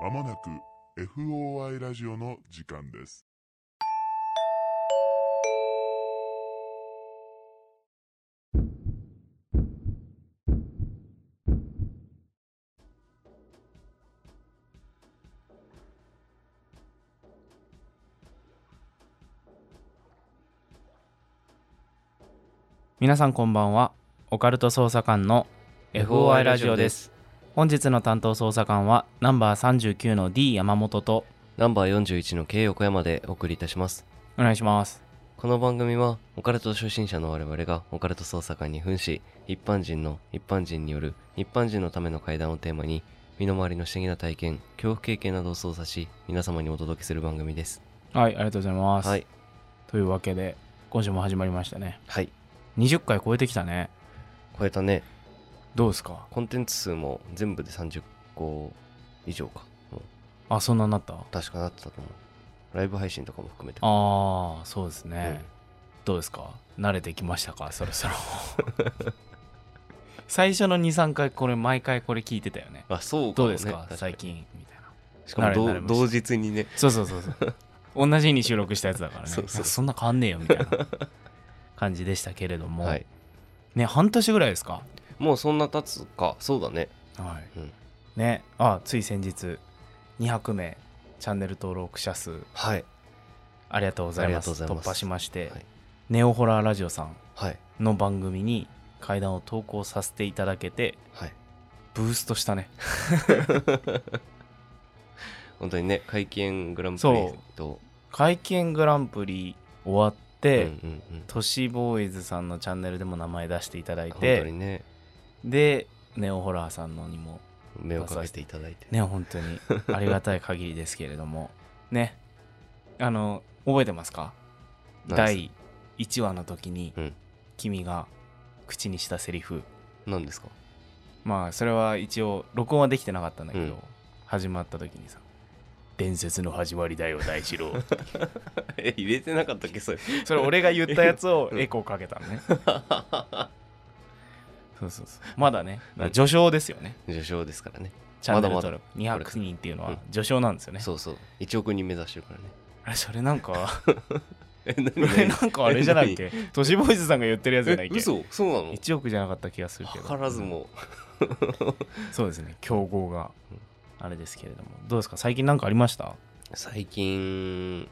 まもなく FOI ラジオの時間です。皆さんこんばんはオカルト捜査官の FOI ラジオです本日の担当捜査官はナンバー39の D 山本とナンバー41の K 横山でお送りいたします。お願いしますこの番組はオカルト初心者の我々がオカルト捜査官に扮し、一般人の一般人による一般人のための会談をテーマに、身の回りの不思議な体験、恐怖経験などを操作し、皆様にお届けする番組です。はいありがとうございます、はい。というわけで今週も始まりましたねはい。20回超えてきたね超えたね。どうですか？コンテンツ数も全部で30個以上か。あそんなになった？確かなってたと思う。ライブ配信とかも含めて。ああそうですね、うん。どうですか？慣れてきましたか？そろそろ。最初の23回これ毎回これ聞いてたよね。あ、そうね。どうですか？最近みたいな。しかも同日にね。そうそうそうそう。同じ日に収録したやつだからね。そうそう。そんな変わんねえよみたいな感じでしたけれども、はい。ね半年ぐらいですか？もうそんな経つか。そうだね。はい、うん。ね。あつい先日200名チャンネル登録者数。はい。ありがとうございます。突破しまして、はい。ネオホラーラジオさんはい。の番組に階段を投稿させていただけてはい。ブーストしたね。本当にね、会見グランプリと、会見グランプリ終わって、うんうんうん、都市ボーイズさんのチャンネルでも名前出していただい本当てにね、でネオホラーさんのにも目をかけていただいて。ね本当にありがたい限りですけれども。ね。あの覚えてますか？第1話の時にうん。君が口にしたセリフ。何ですか？まあそれは一応録音はできてなかったんだけど、うん。始まった時にさ「伝説の始まりだよ大二郎。え、入れてなかったっけそれ？」それ俺が言ったやつをうんエコーかけたのね そうそうそう。まだね。だから序章ですよね、受賞ですからね。チャンネルまだ登まだ。録。200人っていうのはうん。序章なんですよね、そうそう。1億人目指してるからね。あれそれなんか え、何これなんかあれじゃないっけ都市ボーイズさんが言ってるやつじゃないっけ？え嘘？そうなの？1億じゃなかった気がするけど。図らずも。そうですね。競合があれですけれども。どうですか？最近なんかありました？最近、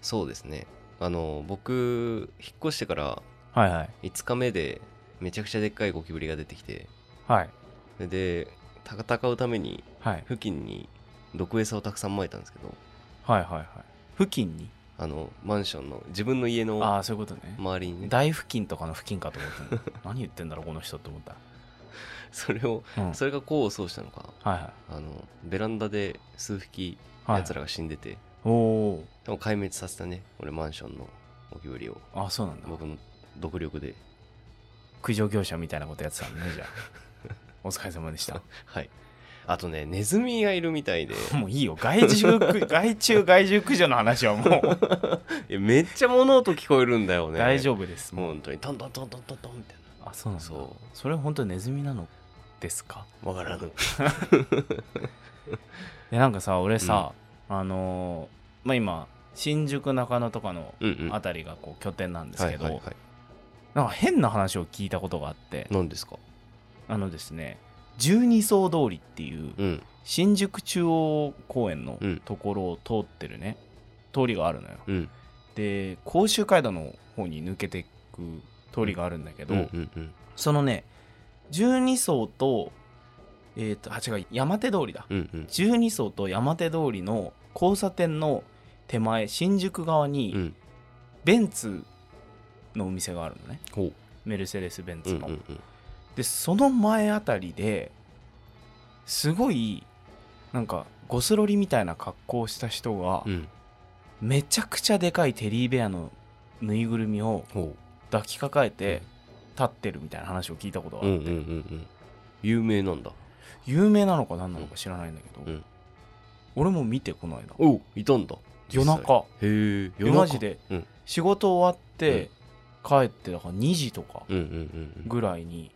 そうですね。あの、僕、引っ越してからはいはい。5日目で、めちゃくちゃでっかいゴキブリが出てきて、はい。でで、戦うために、はい。付近に毒餌をたくさん撒いたんですけど、はいはいはい。付近に？あの、マンションの、自分の家あのあそういうことね。周りに。ね、大付近とかの付近かと思ったの。何言ってんだろうこの人って思った。それを、うん。はいそれが功を奏したのか、はあの、ベランダで数匹、いはい。奴らが死んでて、おおでも壊滅させたね、俺マンションのゴキブリを、ーあそうなんだ。僕の独力で、駆除業者みたいなことやってたのねじゃあ お疲れ様でしたはい。あとね、ネズミがいるみたいで、もういいよ害虫駆 害虫害獣駆除の話はもう えめっちゃ物音聞こえるんだよね。大夫。丈夫ですもう本当に、トントントントントントンみたいあそうなんだそそれ本当にネズミなのですか？な。わからぬ。でなんかさ俺さ、あのーまあ今新宿中野とかのうんうん。あたりがこう拠点なんですけど、はいはいはい。なんか変な話を聞いたことがあって何ですか？あのですね十二層通りっていううん。新宿中央公園のうんところを通ってるね、通りがあるのようん。で甲州街道の方に抜けていく通りがあるんだけど、うんうんうん。そのね十二層とえっ、とあ違う山手通りだうんうん。十二層と山手通りの交差点の手前新宿側うにん。ベンツのお店があるのね。メルセデス・ベンツの、うんうんうん。でその前あたりですごいなんかゴスロリみたいな格好をした人が、うん。めちゃくちゃでかいテディベアのぬいぐるみをほ抱きかかえて立ってるみたいな話を聞いたことう。があって、うんうんうんうん。有名なんだ。有名なのか何なのか知らないんだけど、うん俺も見てこの間おういたんだ。夜中へえ。え夜中マジでうん。仕事終わって帰ってだから2時とかうんうんうんうん。ぐらいに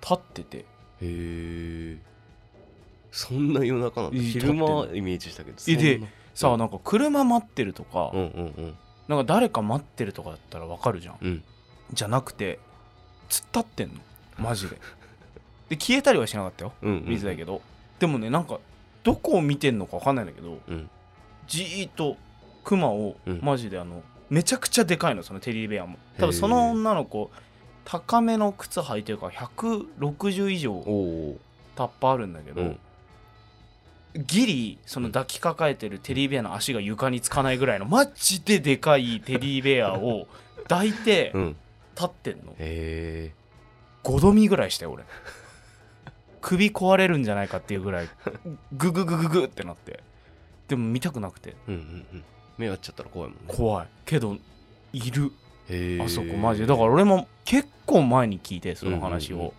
立ってて。へえ。そんな夜中なんだ。昼間イメージしたけどえでさあなんか車待ってるとか、うんうんうん。なんか誰か待ってるとかだったらわかるじゃん。うん。じゃなくて突っ立ってんの。マジで。で消えたりはしなかったよ。うんうん水だけど、でもねなんかどこを見てんのかわかんないんだけどうん。じーっとクマをうん。マジであのめちゃくちゃでかいのそのテディベアも。多分その女の子高めの靴履いてるから160以上タッパあるんだけど、うん。ギリその抱きかかえてるテディベアの足が床につかないぐらいのマジででかいテディベアを抱いてうん。立ってんの。へえ5度見ぐらいしたよ俺。首壊れるんじゃないかっていうぐらいグググググってなって。でも見たくなくて。うんうんうん目合っちゃったら怖いもんね。怖い。けどいる。あそこマジで。だから俺も結構前に聞いてその話を、うんうんうん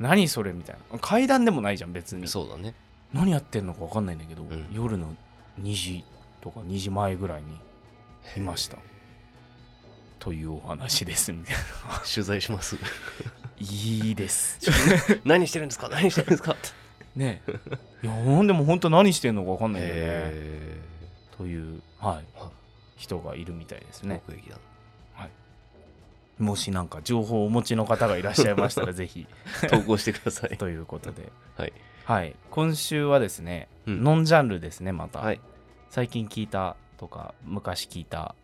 何それみたいな。階段でもないじゃん別に。そうだね。何やってんのか分かんないんだけど、ん。夜の2時とか2時前ぐらいにいました。というお話ですみたいな。取材します。いいです。何してるんですか？何してるんですか？ねえ。いやでも本当何してんのか分かんないんだよねへという、はい。は、人がいるみたいですえね。目撃だ。もしなんか情報をお持ちの方がいらっしゃいましたら ぜひ。投稿してください。ということで。はい。はい。今週はですね、うん。ノンジャンルですねまた、はい。最近聞いたとか昔聞いた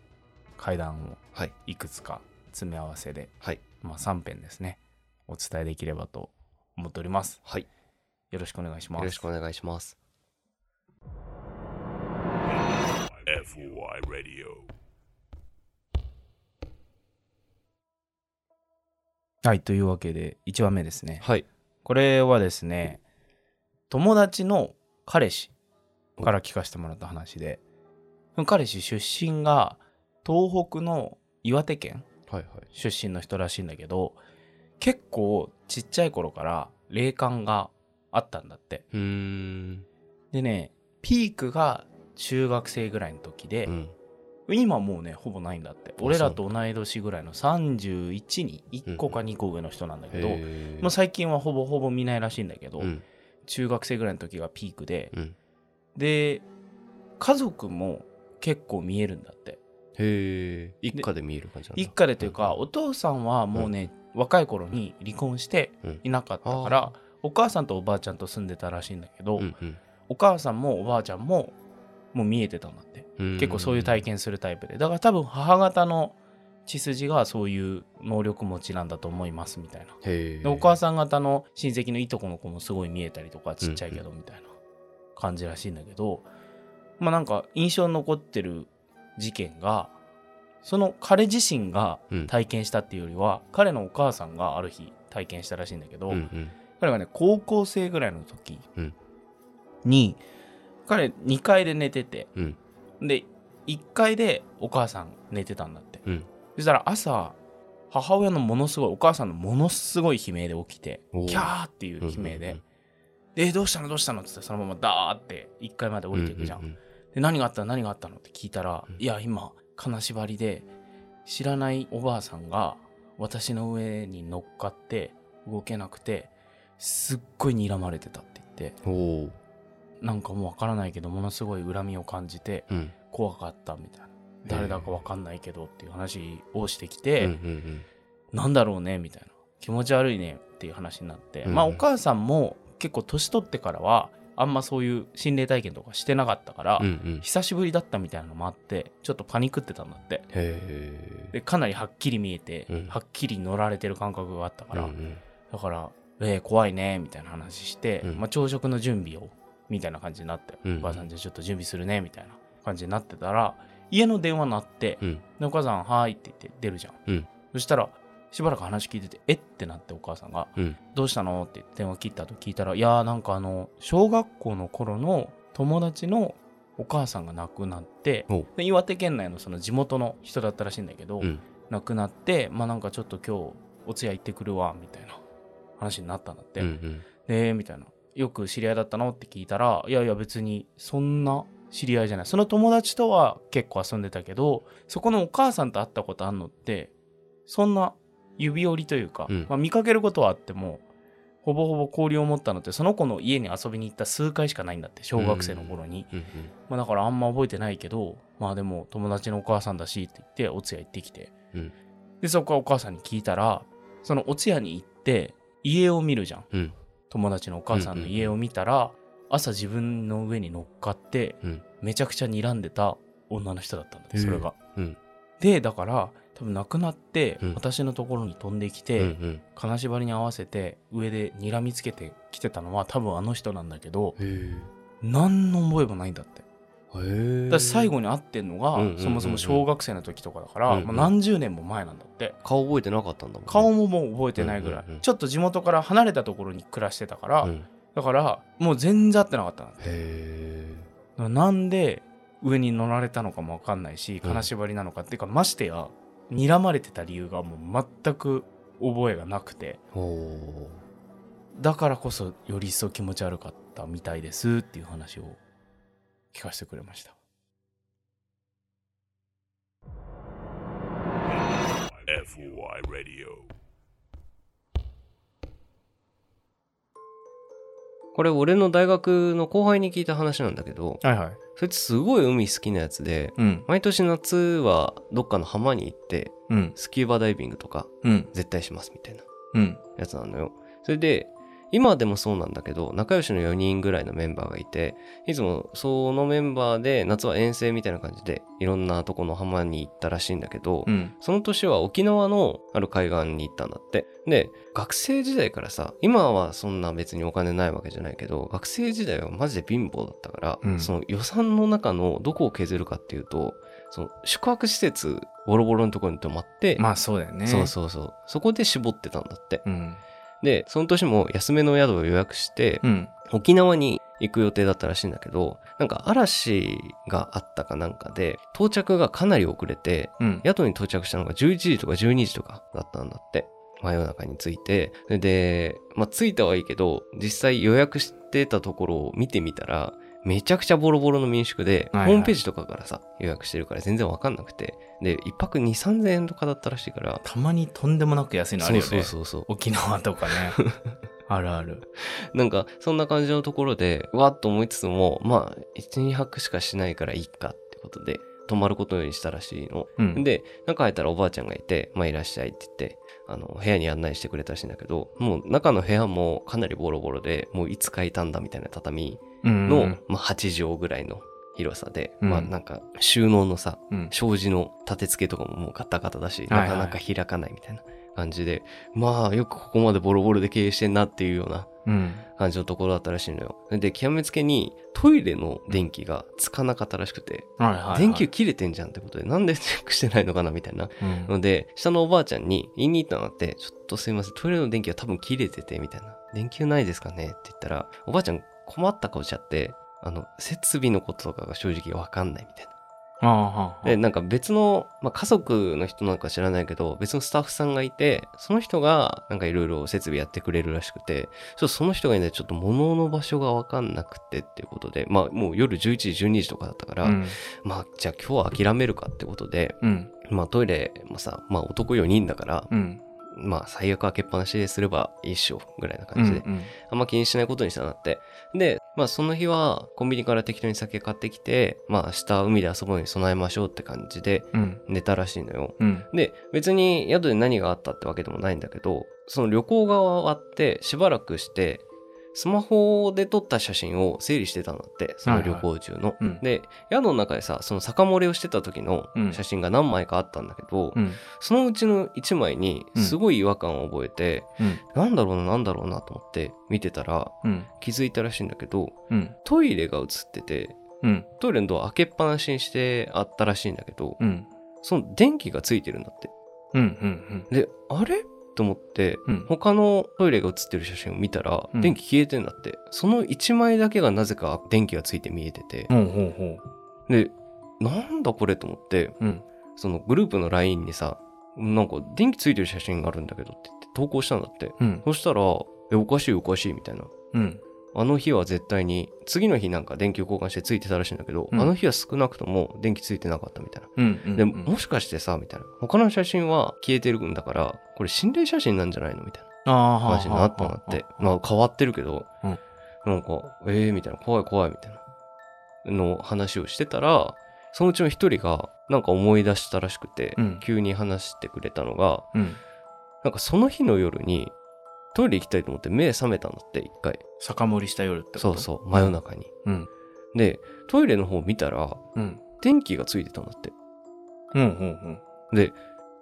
怪談をはい。いくつか詰め合わせで、はい。まあ、3編ですね。お伝えできればと思っております。はい。よろしくお願いします。よろしくお願いします FOI Radio. はいというわけで1話目ですね。はい。これはですね友達の彼氏から聞かせてもらった話で彼氏出身が東北の岩手県はいはい。出身の人らしいんだけど結構ちっちゃい頃から霊感があったんだって。うーん。でねピークが中学生ぐらいの時でう、ん。今もうねほぼないんだって。あ俺らと同い年ぐらいの31に1個かうん2個上の人なんだけど、う最近はほぼほぼ見ないらしいんだけど、うん。中学生ぐらいの時がピークで、うん。で家族も結構見えるんだって。へえ一家で見える感じなんだ。一家でというか、お父さんはもうね、若い頃に離婚してうん。いなかったから、お母さんとおばあちゃんと住んでたらしいんだけど、うんうん。お母さんもおばあちゃんももう見えてたんだって。うん。結構そういう体験するタイプで。だから多分母方の血筋がそういう能力持ちなんだと思いますみたいな。お母さん方の親戚のいとこの子もすごい見えたりとかちっちゃいけどみたいな感じらしいんだけど、まあなんか印象に残ってる事件がその彼自身がうん。体験したっていうよりは、彼のお母さんがある日体験したらしいんだけど、うんうん。彼がね高校生ぐらいの時うん。に、彼2階で寝てて。うん。で1階でお母さん寝てたんだって。うん。そしたら朝母親のものすごいお母さんのものすごい悲鳴で起きてキャーっていう悲鳴で、うんうんうん。でえどうしたの？どうしたの？って言ってそのままダーって1階まで降りていくじゃん,、ううで何があった？の何があったの？って聞いたら、うん。いや今金縛りで知らないおばあさんが私の上に乗っかって動けなくてすっごい睨まれてたって言って。うなんかもうわからないけどものすごい恨みを感じてうん。怖かったみたいな。誰だかわかんないけどっていう話をしてきうんて、うん。なんだろうねみたいな。気持ち悪いねっていう話になって、うん。まあお母さんも結構年取ってからはあんまそういう心霊体験とかしてなかったから、うんうん。うん久しぶりだったみたいなのもあってちょっとパニクってたんだって。でかなりはっきり見えて、うん。はっきり乗られてる感覚があったから、うんうん。だから「えー、怖いね」みたいな話して、うん。まあ、朝食の準備をみたいな感じになって、うんお母さんじゃあちょっと準備するねみたいな感じになってたら家の電話鳴って、うんでお母さん「はーい」って言って出るじゃん、うん。そしたらしばらく話聞いてて「えっ?」てなってお母さんがうん「どうしたの?」って電話切った後聞いたら「いやーなんかあの小学校の頃の友達のお母さんが亡くなって岩手県内のその地元の人だったらしいんだけど、うん。亡くなってまあなんかちょっと今日お通夜行ってくるわみたいな話になったんだって、うんうん。でみたいなよく知り合いだったのって聞いたらいやいや別にそんな知り合いじゃない。その友達とは結構遊んでたけどそこのお母さんと会ったことあんのってそんな指折りというか、うん。まあ、見かけることはあってもほぼほぼ交流を持ったのってその子の家に遊びに行った数回しかないんだって小学生の頃に、うんまあ、だからあんま覚えてないけどまあでも友達のお母さんだしって言ってお通夜行ってきて、うん。でそこからお母さんに聞いたらそのお通夜に行って家を見るじゃん。うん友達のお母さんの家を見たら、朝自分の上に乗っかってうん。めちゃくちゃ睨んでた女の人だったんだってそれが。うん。でだから多分亡くなってうん。私のところに飛んできうんて、うん。金縛りに合わせて上で睨みつけてきてたのは多分あの人なんだけどへ何の覚えもないんだって。だ最後に会ってんのが、うんうんうんうん。そもそも小学生の時とかだから、うんうんまあ何十年も前なんだって。顔覚えてなかったんだもんね。顔ももう覚えてないぐらい、うんうんうん。ちょっと地元から離れたところに暮らしてたから、うん。へだからもう全然会ってなかったんだってなんで上に乗られたのかも分かんないしうん。金縛りなのかっていうか、ましてや睨まれてた理由がもう全く覚えがなくて。だからこそより一層気持ち悪かったみたいですっていう話を聞かせてくれました。FOI Radio これ俺の大学の後輩に聞いた話なんだけどはいはい。そいつすごい海好きなやつでうん。毎年夏はどっかの浜に行ってうん。スキューバダイビングとかうん。絶対しますみたいなうん。やつなのよそれで今でもそうなんだけど仲良しの4人ぐらいのメンバーがいていつもそのメンバーで夏は遠征みたいな感じでいろんなとこの浜に行ったらしいんだけど、うん。その年は沖縄のある海岸に行ったんだって。で、学生時代からさ、今はそんな別にお金ないわけじゃないけど、学生時代はマジで貧乏だったから、うんその予算の中のどこを削るかっていうと、その宿泊施設、ボロボロのところに泊まって、まあそうだよね。そうそうそう。そこで絞ってたんだって。うん。で、その年も安めの宿を予約して、うん。沖縄に行く予定だったらしいんだけど、なんか嵐があったかなんかで、到着がかなり遅れて、うん。宿に到着したのが11時とか12時とかだったんだって。真夜中に着いて。で、まあ着いたはいいけど、実際予約してたところを見てみたら、めちゃくちゃボロボロの民宿で、はいはいホームページとかからさ、予約してるから全然わかんなくて。で、一泊2、3000円とかだったらしいから。たまにとんでもなく安いのあるよね。そうそうそう。沖縄とかね。あるある。なんか、そんな感じのところで、わっと思いつつも、まあ、1、2泊しかしないからいいかってことで、泊まることにしたらしいの。うん。で、中入ったらおばあちゃんがいて、まあいらっしゃいって言って、あの、部屋に案内してくれたらしいんだけど、もう中の部屋もかなりボロボロで、もういつ書いたんだみたいな畳うんの、まあ8畳ぐらいの広さで、うんまあなんか収納のさ、うん。障子の立て付けとかももうガタガタだし、はいはないかなか開かないみたいな感じで、まあよくここまでボロボロで経営してんなっていうようなうん。感じのところだったらしいのよ。で、極めつけにトイレの電気がつかなかったらしくて、はいはい、はい。電球切れてんじゃんってことで、なんでチェックしてないのかなみたいな。うん。ので、下のおばあちゃんに言いに行ったのって、ちょっとすいません、トイレの電気が多分切れてて、みたいな。電球ないですかね？って言ったら、おばあちゃん困った顔しちゃって、あの、設備のこととかが正直わかんないみたいな。あで、なんか別の、まあ、家族の人なんか知らないけど、別のスタッフさんがいて、その人がなんかいろいろ設備やってくれるらしくて、ちょっとその人がいないとちょっと物の場所がわかんなくてっていうことで、まあもう夜11時、12時とかだったから、うん。まあじゃあ今日は諦めるかってことで、うん。まあトイレもさ、まあ男4人だから、うん。まあ最悪開けっぱなしですればいいっしょ、ぐらいな感じで、うんあんま気にしないことにしたなって。で、まあその日はコンビニから適当に酒買ってきて、まあ明日海で遊ぶのに備えましょうって感じでうん。寝たらしいのよ。うん。で、別に宿で何があったってわけでもないんだけど、その旅行が終わってしばらくして、スマホで撮った写真を整理してたんだって、その旅行中の。うん。で、宿の中でさ、その酒漏れをしてた時のうん写真が何枚かあったんだけど、うん。そのうちの1枚にすごい違和感を覚えて、うん。なんだろうな、なんだろうなと思って見てたらうん。気づいたらしいんだけど、うん。トイレが映ってて、うん。トイレのドア開けっぱなしにしてあったらしいんだけど、うん。その電気がついてるんだって。うん。うん。で、あれ？と思って、うん。他のトイレが映ってる写真を見たら、うん電気消えてんだって。その1枚だけがなぜか電気がついて見えてて、ほうほうほう。で、なんだこれと思って、うん。そのグループの LINE にさ、なんか電気ついてる写真があるんだけどって言って投稿したんだって。うん。そしたら、え、おかしいおかしいみたいな。うん。あの日は絶対に、次の日なんか電球交換してついてたらしいんだけど、うんあの日は少なくとも電気ついてなかったみたいな。うん。で、もしかしてさ、みたいな。他の写真は消えてるんだから、これ心霊写真なんじゃないのみたいな。話になったなって。まあ変わってるけど、うんなんか、ええー、みたいな、怖い怖いみたいな、の話をしてたら、そのうちの一人が、なんか思い出したらしくて、うん急に話してくれたのが、うん。なんかその日の夜に、トイレ行きたいと思って目覚めたんだって、一回。酒盛りした夜ってこと？そうそう、真夜中に。うん。で、トイレの方見たら、うん。電気がついてたんだって。うん。うん。で、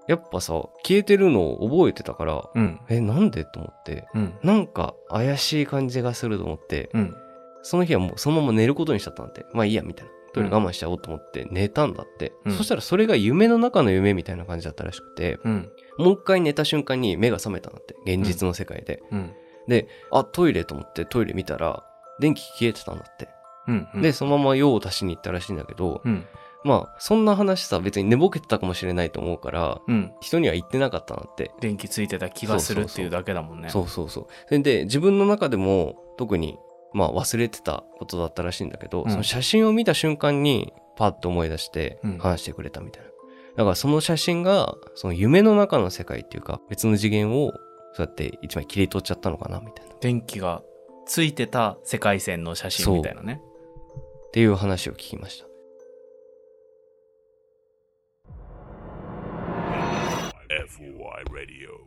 やっぱさ、消えてるのを覚えてたから、うん。え、なんで？と思って、うん。なんか怪しい感じがすると思って、うん。その日はもうそのまま寝ることにしちゃったんだって。まあいいや、みたいな。トイレ我慢しちゃおうと思って寝たんだって。うんそしたらそれが夢の中の夢みたいな感じだったらしくて、うん。もう一回寝た瞬間に目が覚めたんだって。現実の世界で。うん。で、あ、トイレと思ってトイレ見たら、電気消えてたんだって。うん。で、そのまま用を足しに行ったらしいんだけど、うん。まあ、そんな話さ、別に寝ぼけてたかもしれないと思うから、うん。人には言ってなかったんだって。電気ついてた気がするっていうだけだもんね。そうそうそう。それで、自分の中でも特に、まあ忘れてたことだったらしいんだけど、うんその写真を見た瞬間にパッと思い出してうん話してくれたみたいな。だからその写真が、その夢の中の世界っていうか、別の次元を、そうやって一枚切り取っちゃったのかなみたいな。っ電気がついてた世界線の写真みたいなね。ていう話を聞きました。FOI Radio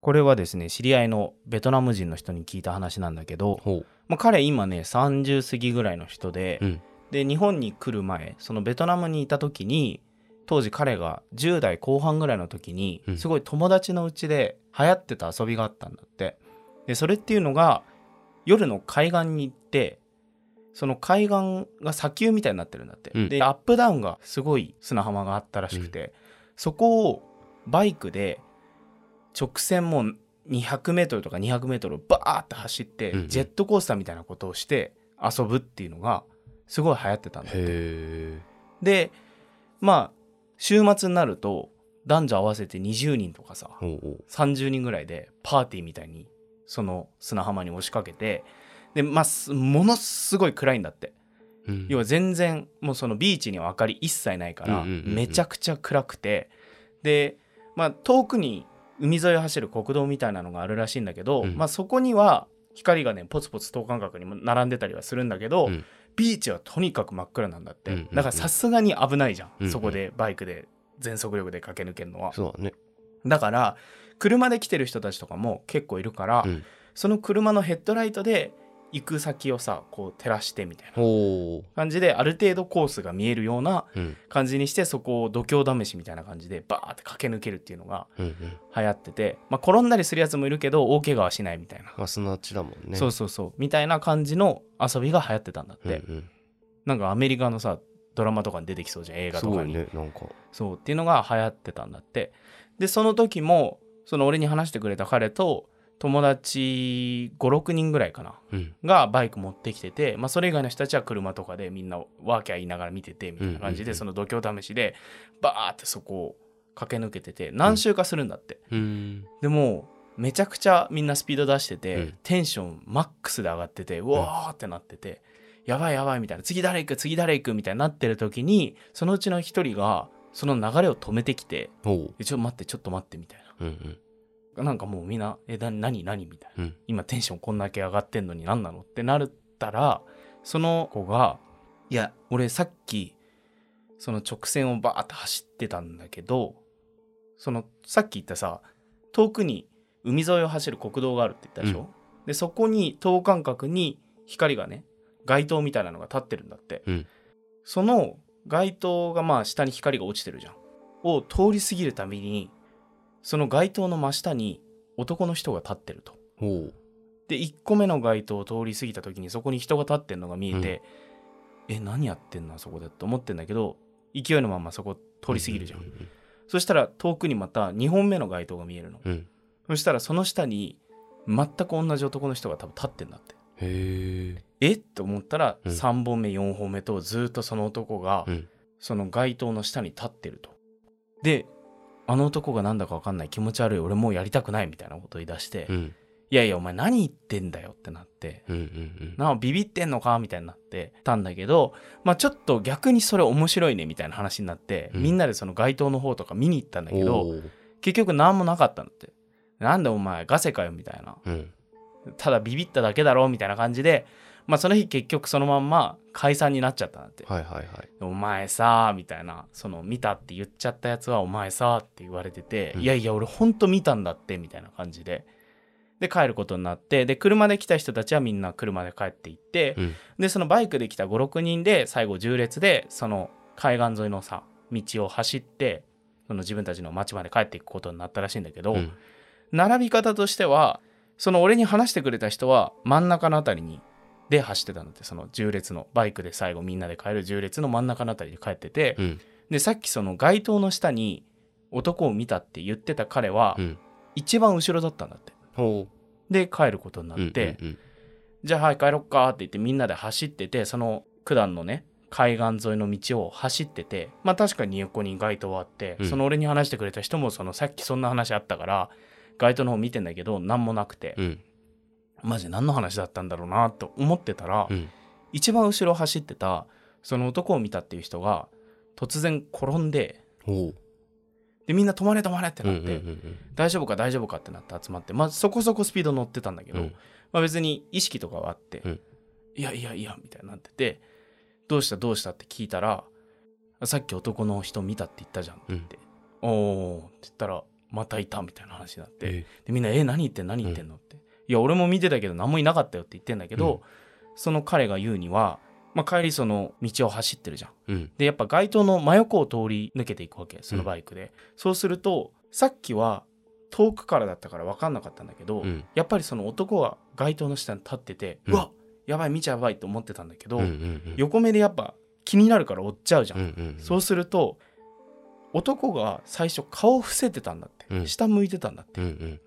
これはですね、知り合いのベトナム人の人に聞いた話なんだけど。まあ、彼今ね、30過ぎぐらいの人で、うん。で、日本に来る前、そのベトナムにいた時に、当時彼が10代後半ぐらいの時にう、んすごい友達のうちで流行ってた遊びがあったんだって。で、それっていうのが、夜の海岸に行って、その海岸が砂丘みたいになってるんだって。うんで、アップダウンがすごい砂浜があったらしくて、そこをバイクで直線も200メートルとか200メートルバーって走って、ジェットコースターみたいなことをして遊ぶっていうのがすごい流行ってたんだって。へでまあ週末になると男女合わせて20人とかさー。ほうほう。30人ぐらいでパーティーみたいにその砂浜に押しかけてでまあすものすごい暗いんだって。うん。要は全然もうそのビーチには明かり一切ないからめちゃくちゃ暗くて。でまあ遠くに海沿いを走る国道みたいなのがあるらしいんだけど、うん。まあそこには光がねポツポツ等間隔にも並んでたりはするんだけど、うん。ビーチはとにかく真っ暗なんだって、うんうんうん。だからさすがに危ないじゃん、うんうん。そこでバイクで全速力で駆け抜けるのは。そうだね。だから車で来てる人たちとかも結構いるから、うん。その車のヘッドライトで行く先をさこう照らしてみたいなほ感じである程度コースが見えるようなう。うん。感じにしてそこを度胸試しみたいな感じでバーって駆け抜けるっていうのがうんうん。流行ってて、まあ、転んだりするやつもいるけど大怪我はしないみたいな、まあ、砂地だもんね。そうそうそうみたいな感じの遊びが流行ってたんだって、うんうん。なんかアメリカのさドラマとかに出てきそうじゃん映画とかに、ね、なんか。そうっていうのが流行ってたんだってでその時もその俺に話してくれた彼と友達56人ぐらいかな。うん。がバイク持ってきてて、まあ、それ以外の人たちは車とかでみんなワーキャー言いながら見ててみたいな感じでその度胸試しでバーってそこを駆け抜けてて何周かするんだって、うん。でもめちゃくちゃみんなスピード出してて、うん。テンションマックスで上がっててうわーってなってて、やばいやばいみたいな。次誰行く次誰行くみたいになってる時にそのうちの一人がその流れを止めてきてちょっと待ってちょっと待ってみたいな。う。うんなんかもうみんな、え、な、何何？みたいな。うん。今テンションこんだけ上がってんのに何なの？ってなったら、その子が、いや、俺さっき、その直線をバーって走ってたんだけど、その、さっき言ったさ、遠くに海沿いを走る国道があるって言ったでしょ、で、そこに等間隔に光がね、街灯みたいなのが立ってるんだって。うんその街灯がまあ下に光が落ちてるじゃん。を通り過ぎるたびに、その街灯の真下に男の人が立ってると。で、1個目の街灯を通り過ぎた時にそこに人が立ってるのが見えて、え、何やってんの？あそこでって思ってんだけど、勢いのままそこ通り過ぎるじゃん。ううんそしたら遠くにまた2本目の街灯が見えるの。うん。うん。そしたらその下に全く同じ男の人が多分立ってんだって。へえ。え？って思ったらうん3本目4本目とずっとその男がうん。その街灯の下に立ってると。であの男がなんだか分かんない気持ち悪い俺もうやりたくないみたいなことを言い出して、うん。いやいやお前何言ってんだよってなってうんうんなあビビってんのかみたいになってたんだけど、まあ、ちょっと逆にそれ面白いねみたいな話になって、うん。みんなでその街頭の方とか見に行ったんだうんけど結局何もなかったんだって。なんでお前ガセかよみたいな。うん。ただビビっただけだろみたいな感じで、まあ、その日結局そのまんま解散になっちゃったんだって、はいはいはい。お前さみたいなその見たって言っちゃったやつはお前さって言われてて、うん。いやいや俺ほんと見たんだってみたいな感じで。で帰ることになってで車で来た人たちはみんな車で帰って行って、うん。でそのバイクで来た56人で最後10列でその海岸沿いのさ道を走ってその自分たちの町まで帰っていくことになったらしいんだけど、うん。並び方としてはその俺に話してくれた人は真ん中のあたりにで走ってたんだってその10列のバイクで最後みんなで帰る10列の真ん中のあたりで帰ってて、うん。でさっきその街灯の下に男を見たって言ってた彼はうん。一番後ろだったんだって。ほで帰ることになうって、うんうんじゃあはい帰ろっかって言ってみんなで走っててその九段のね海岸沿いの道を走っててまあ確かに横に街灯はあって、うん。その俺に話してくれた人もそのさっきそんな話あったから街灯の方見てんだけど何もなくて、うんマジで何の話だったんだろうなと思ってたら、うん。一番後ろ走ってたその男を見たっていう人が突然転んでほでみんな止まれ止まれってううんなって、うんうん。大丈夫か大丈夫かってなって集まってまあそこそこスピード乗ってたんだけど、うん。まあ、別に意識とかはあって、うん。いやいやいやみたいになっててどうしたどうしたって聞いたらさっき男の人見たって言ったじゃんって言って、おおって言ったらまたいたみたいな話になって、えでみんな「え何言ってん何言ってんの?」って「いや俺も見てたけど何もいなかったよ」って言ってんだけど、その彼が言うには、まあ、帰りその道を走ってるじゃん。うん。でやっぱ街灯の真横を通り抜けていくわけそのバイクで、そうするとさっきは遠くからだったから分かんなかったんだけど、うん。やっぱりその男が街灯の下に立ってて、ううんわやばい見ちゃやばいと思ってたんだけど、うんうんうん。横目でやっぱ気になるから追っちゃうじゃん、うんうんうん。そうすると男が最初顔伏せてたんだって、うん。下向いてたんだって、うんうん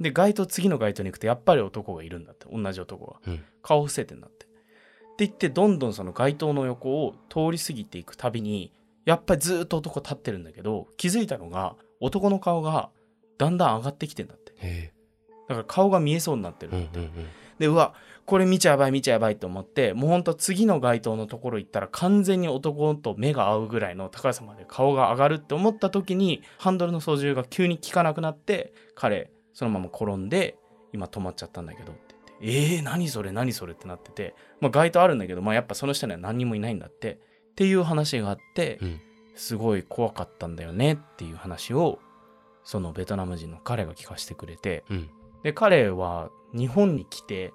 で街灯次の街灯に行くとやっぱり男がいるんだって同じ男が、うん。顔伏せてんだって。って言ってどんどんその街灯の横を通り過ぎていくたびにやっぱりずーっと男立ってるんだけど気づいたのが男の顔がだんだん上がってきてんだって。へだから顔が見えそうになってるって、えうんうんうん。でうわこれ見ちゃやばい見ちゃやばいと思ってもうほんと次の街灯のところ行ったら完全に男と目が合うぐらいの高さまで顔が上がるって思った時にハンドルの操縦が急に効かなくなって彼そのまま転んで今止まっちゃったんだけどって言ってえー、何それ何それってなってて、まあ、街灯あるんだけど、まあ、やっぱその下には何にもいないんだってっていう話があって、うん。すごい怖かったんだよねっていう話をそのベトナム人の彼が聞かせてくれて、うん。で彼は日本に来て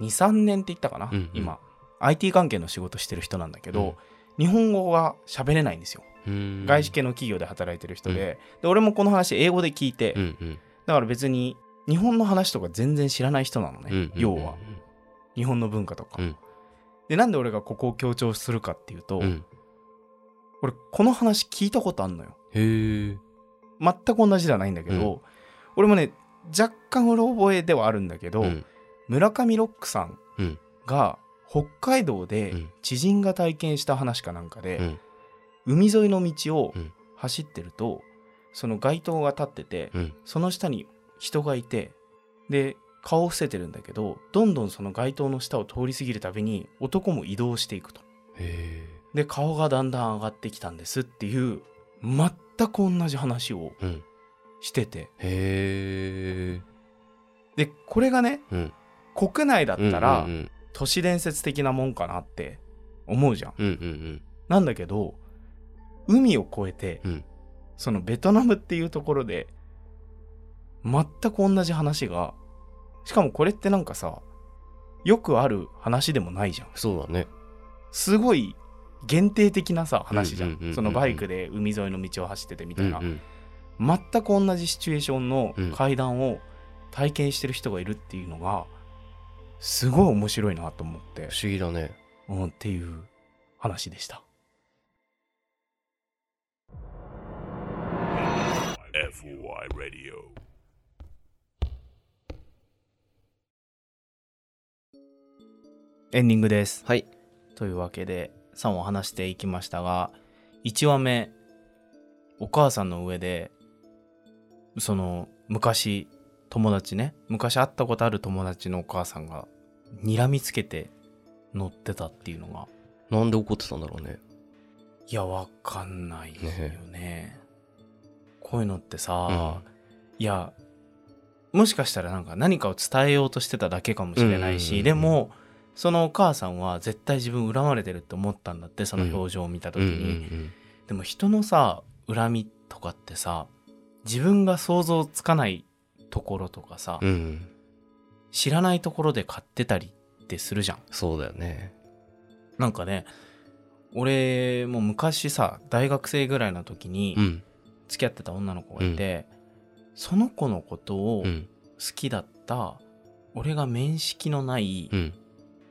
23年って言ったかな、うんうん。今。IT 関係の仕事してる人なんだけど、日本語が喋れないんですよ、うん。外資系の企業で働いてる人で,、で俺もこの話英語で聞いて、うんうんだから別に日本の話とか全然知らない人なのね、うんうん要は。日本の文化とか、うん。でなんで俺がここを強調するかっていうと、うん。俺この話聞いたことあんのよ。へえ全く同じではないんだけど、う俺もね若干うろ覚えではあるんだけど、うん。村上ロックさんうん。が北海道でうん。知人が体験した話かなんかで、うん。海沿いの道をうん。走ってると、その街灯が立ってて、うん。その下に人がいてで顔を伏せてるんだけどどんどんその街灯の下を通り過ぎるたびに男も移動していくと。へで顔がだんだん上がってきたんですっていう全く同じ話をしてて。へえ。でこれがねうん。国内だったら、うんうん都市伝説的なもんかなって思うじゃん。うんうん。なんだけど海を越えて、うんそのベトナムっていうところで全く同じ話がしかもこれってなんかさよくある話でもないじゃん。そうだねすごい限定的なさ話じゃうん。そのバイクで海沿いの道を走っててみたいな。うんうん全く同じシチュエーションのうん階段を体験してる人がいるっていうのがすごい面白いなと思って、不思議だねうん、っていう話でした。FOI Radio. エンディングです。はい。というわけで3話話していきましたが1話目お母さんの上でその昔友達ね昔会ったことある友達のお母さんが睨みつけて乗ってたっていうのが。なんで怒ってたんだろうね。いやわかんないよね。ねこういうのってさ、いやもしかしたらなんか何かを伝えようとしてただけかもしれないし、でもそのお母さんは絶対自分恨まれてるって思ったんだってその表情を見た時うんに、うん。でも人のさ恨みとかってさ自分が想像つかないところとかさ、うんうん。知らないところで買ってたりってするじゃん。そうだよね。なんかね俺も昔さ大学生ぐらいの時にうん付き合ってた女の子がいて、その子のことを好うん。きだった俺が面識のないうん。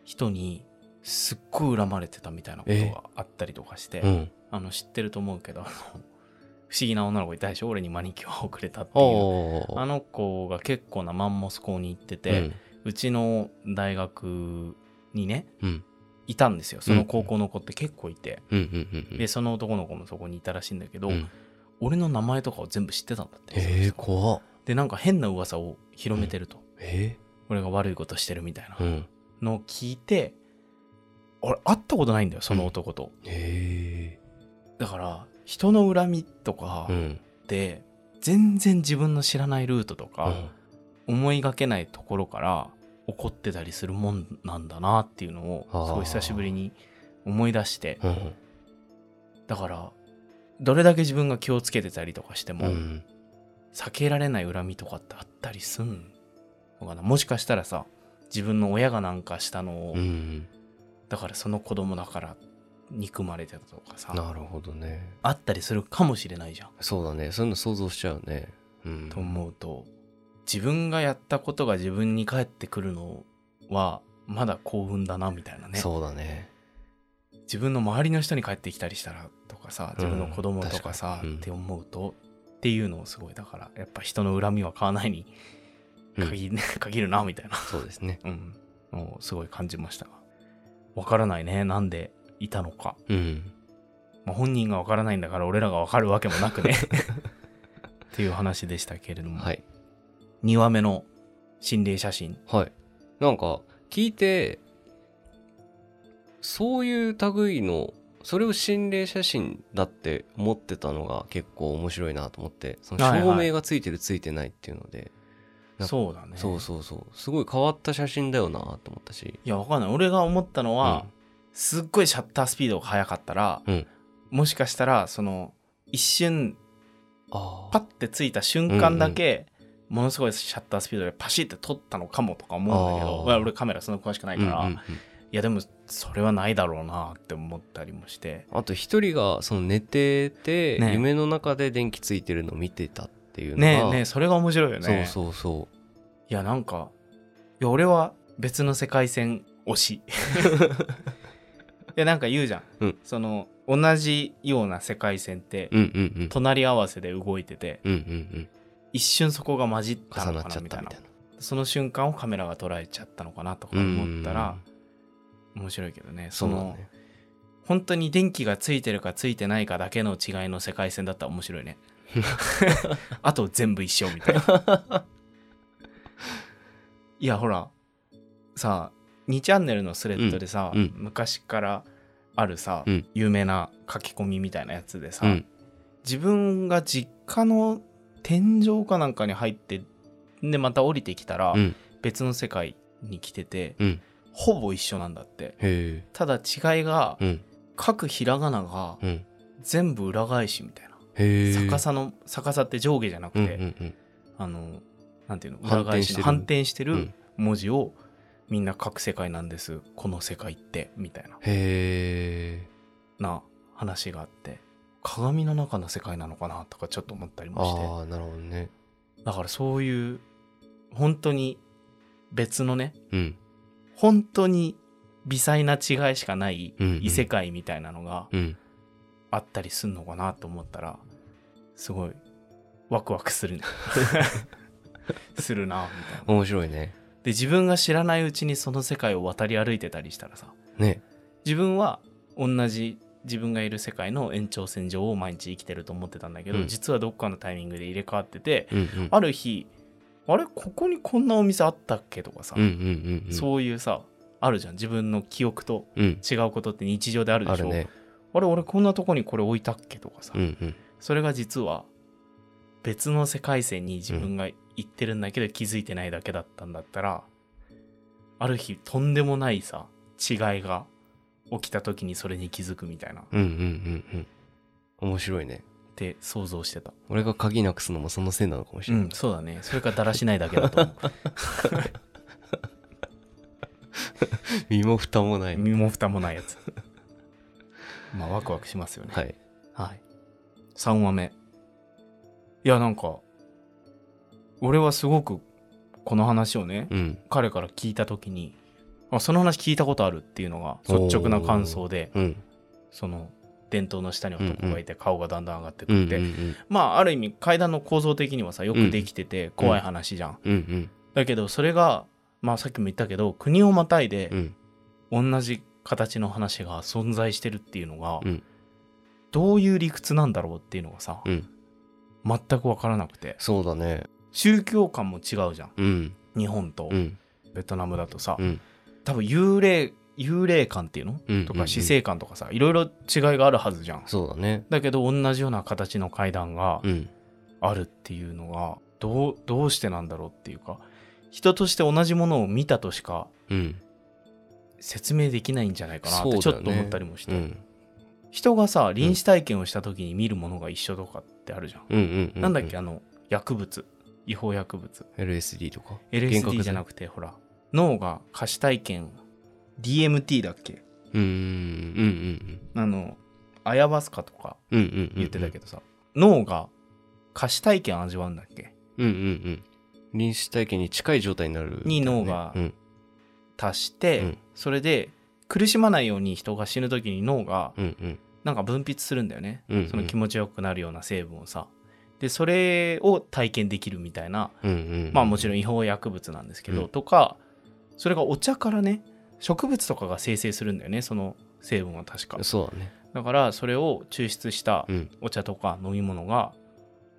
人にすっごい恨まれてたみたいなことがあったりとかして、うん。あの知ってると思うけど 不思議な女の子いたでしょ俺にマニキュアをくれたっていうおあの子が結構なマンモス校に行ってて、うちの大学にねうん。いたんですよ。その高校の子って結構いて、うん。でその男の子もそこにいたらしいんだけど、うん俺の名前とかを全部知ってたんだって。えー、怖っ。でなんか変な噂を広めてると、え俺が悪いことしてるみたいな。ー、うん。のを聞いて俺会ったことないんだよその男と、え。だから人の恨みとかー、うん。って全然自分の知らないルートとか、うん。思いがけないところから起こってたりするもんなんだなっていうのをすごい久しぶりに思い出して。うん。だからどれだけ自分が気をつけてたりとかしても、うん。避けられない恨みとかってあったりすんのかな？もしかしたらさ自分の親がなんかしたのを、うん。だからその子供だから憎まれてたとかさなるほどね。あったりするかもしれないじゃん、そうだね。そういうの想像しちゃうね。うん。と思うと自分がやったことが自分に返ってくるのはまだ幸運だなみたいなね。そうだね自分の周りの人に帰ってきたりしたらとかさ自分の子供とかさ、うん。って思うとっていうのをすごいだからやっぱ人の恨みは買わないにうん。限, 限るなみたいな、そうですね。うん、のをすごい感じました。がわからないね。なんでいたのか、うん。まあ、本人がわからないんだから俺らがわかるわけもなくね。っていう話でしたけれども、はい。2話目の心霊写真。はい。なんか聞いてそういう類のそれを心霊写真だって思ってたのが結構面白いなと思ってそのはい。はい照明がついてるついてないっていうので、なんかそうだね。そうそうそう。すごい変わった写真だよなと思ったし。いやわかんない。俺が思ったのは、うん。すっごいシャッタースピードが速かったら、うん。もしかしたらその一瞬あパッてついた瞬間だけ、ものすごいシャッタースピードでパシッて撮ったのかもとか思うんだけど俺カメラそんな詳しくないから、うんうんうんいやでもそれはないだろうなって思ったりもして。あと一人がその寝てて、ね。夢の中で電気ついてるのを見てたっていうのが。ねえねえそれが面白いよね。そうそうそいやなんかいや俺は別の世界線推し。いやなんか言うじゃん、うん。その同じような世界線ってううんうんうん。隣り合わせで動いててうんうんうん。一瞬そこが混じったの重なっちゃかなみたいな。ったみたいな。その瞬間をカメラが捉えちゃったのかなとか思ったら面白いけどね。そのね。本当に電気がついてるかついてないかだけの違いの世界線だったら面白いね。あと全部一緒みたいな。いやほらさ2チャンネルのスレッドでさ、うんうん。昔からあるさ、うん。有名な書き込みみたいなやつでさ、うん。自分が実家の天井かなんかに入ってでまた降りてきたら、うん。別の世界に来てて、うんほぼ一緒なんだって。ただ違いが、うん。書くひらがながうん。全部裏返しみたいな、逆さの逆さって上下じゃなくうんて、うんうん。あのなんていうの？反裏返しの反転転してるうん。文字をみんな書く世界なんです。この世界って。みたいな。へえ。な話があって。鏡の中の世界なのかなとかちょっと思ったりもして。ああなるほどね。だからそういう本当に別のねうん本当に微細な違いしかない異世界みたいなのがうん。あったりすんのかなと思ったらすごいワクワクする するなみたいな。面白いね。で自分が知らないうちにその世界を渡り歩いてたりしたらさね。自分は同じ自分がいる世界の延長線上を毎日生きてると思ってたんだけど、うん。実はどっかのタイミングで入れ替わっててうんうん。ある日あれここにこんなお店あったっけとかさ、うんうんうんうん。そういうさあるじゃん。自分の記憶とうん。違うことって日常であるでしょ。あるね。あれ俺こんなとこにこれ置いたっけとかさ、うんうん。それが実は別の世界線に自分が行ってるんだけど気づいてないだけだったんだったら、ある日とんでもないさ違いが起きた時にそれに気づくみたいな。っうんうんうんうん。面白いねて想像してた。俺が鍵なくすのもそのせいなのかもしれない、うんそうだね。それからだらしないだけだと思身も蓋もないう。身も蓋もないやつ。まあワクワクしますよね。はい。はい。3話目。いや、なんか、俺はすごくこの話をね、うん。彼から聞いた時に、あ、その話聞いたことあるっていうのが率直な感想で、うん。その、伝統の下に男がいて顔がだんだん上がってくうんって、うんうんまあ、ある意味階段の構造的にはさ、よくできてて怖い話じゃん。うんうん。だけど、それが、まあさっきも言ったけど、国をまたいでうん。同じ形の話が存在してるっていうのが、うん。どういう理屈なんだろうっていうのがさ、うん。全く分からなくて。そうだね。宗教観も違うじゃん。うん。日本とうん。ベトナムだとさ、うん。多分幽霊幽霊感っていうの？うんうんうん。とか死生観とかさいろいろ違いがあるはずじゃん。そうだね。だけど同じような形の階段がうん。あるっていうのがどうどうしてなんだろうっていうか人として同じものを見たとしかうん。説明できないんじゃないかなってちょっと思ったりもして、うん。人がさ臨死体験をした時に見るものが一緒とかってあるじゃん、うんうんうなんだっけ？あの薬物。違法薬物。LSD とか？LSD じゃなくてほら。脳が可視体験 DMT だっけ？うんうんうんあのアヤバスカとか言ってたけどさ、脳が可視体験味わうんだっけ？うんうんうん。臨死体験に近い状態になる。に脳がうん。達して、うん。それで苦しまないように人が死ぬ時に脳がなんか分泌するんだよね、うんうん。その気持ちよくなるような成分をさ。でそれを体験できるみたいなまあもちろん違法薬物なんですけど、うん。とかそれがお茶からね植物とかが生成するんだよねその成分は確か。そうだね。だからそれを抽出したうん。お茶とか飲み物が、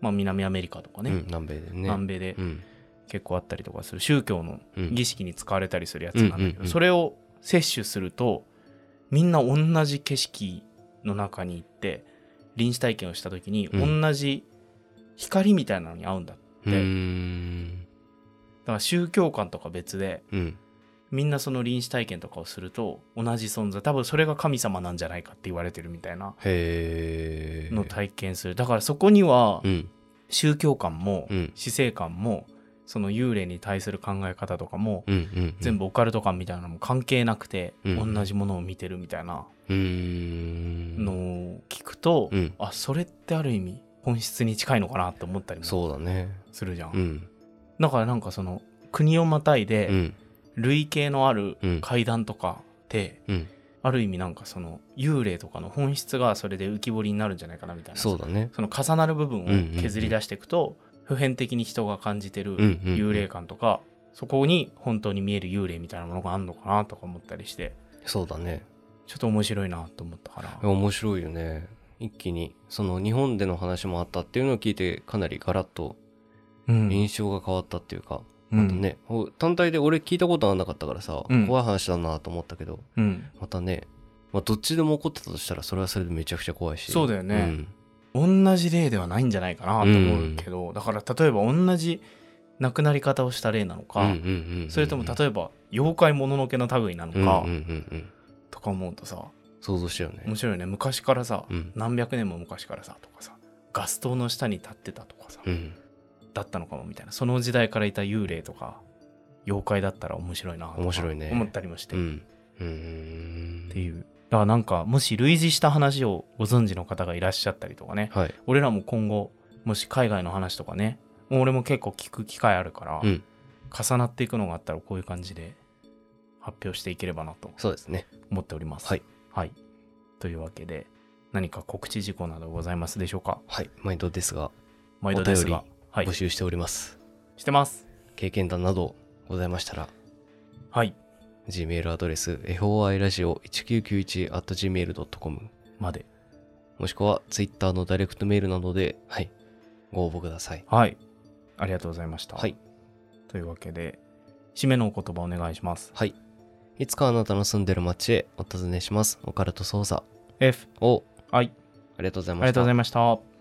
まあ、南アメリカとかね、うん南米でね。南米でうん。結構あったりとかする。宗教のうん。儀式に使われたりするやつなんだけど、うんうんうんそれを摂取するとみんな同じ景色の中に行って臨死体験をした時にうん。同じ光みたいなのに合うんだうーん。だから宗教観とか別でうんみんなその臨死体験とかをすると同じ存在多分それが神様なんじゃないかって言われてるみたいなのを体験する。だからそこにはうん。宗教観もうん。死生観もその幽霊に対する考え方とかも全部オカルト感みたいなのも関係なくてうん。同じものを見てるみたいなのを聞くとうん。あそれってある意味本質に近いのかなって思ったりもするじゃん。うん。だからなんかその国をまたいうでん類型のあるうん。階段とかってうん。ある意味なんかその幽霊とかの本質がそれで浮き彫りになるんじゃないかなみたいな。そうだね。その重なる部分を削り出していくと普遍的に人が感じてる幽霊感とかそこに本当に見える幽霊みたいなものがあるのかなとか思ったりしてそうだね。ちょっと面白いなと思ったから。面白いよね。一気に。その日本での話もあったっていうのを聞いてかなりガラッとうん。印象が変わったっていうか、うんまたねほ単体で俺聞いたことはなかったからさ、うん。怖い話だなと思ったけどうん。またね、まあ、どっちでも起こってたとしたらそれはそれでめちゃくちゃ怖いし。そうだよね。ん。同じ例ではないんじゃないかなと思うけど、だから例えば同じ亡くなり方をした例なのか、それとも例えば妖怪もののけの類なのか、とか思うとさ想像したよね。面白いよね。昔からさ、うん。何百年も昔からさとかさガス灯の下に立ってたとかさ、うんだったのかもみたいな。その時代からいた幽霊とか妖怪だったら面白いな面白いね。思ったりもして、っうん。うーんていう。だからなんかもし類似した話をご存知の方がいらっしゃったりとかね。はい。俺らも今後もし海外の話とかね。もう俺も結構聞く機会あるから、うん。重なっていくのがあったらこういう感じで発表していければなと。そうですね。思っております。はい、はい、というわけで何か告知事項などございますでしょうか？はい。毎度ですが。毎度ですが募、集しております、してます。経験談などございましたらはい、Gmail アドレス foiradio1991-gmail.com まで。もしくは Twitter のダイレクトメールなどで、はい、ご応募ください。はい、ありがとうございました。はい。というわけで締めのお言葉お願いしますはい。いつかあなたの住んでる街へお尋ねします。オカルト捜査。F お、はいありがとうございあました。りがとうございました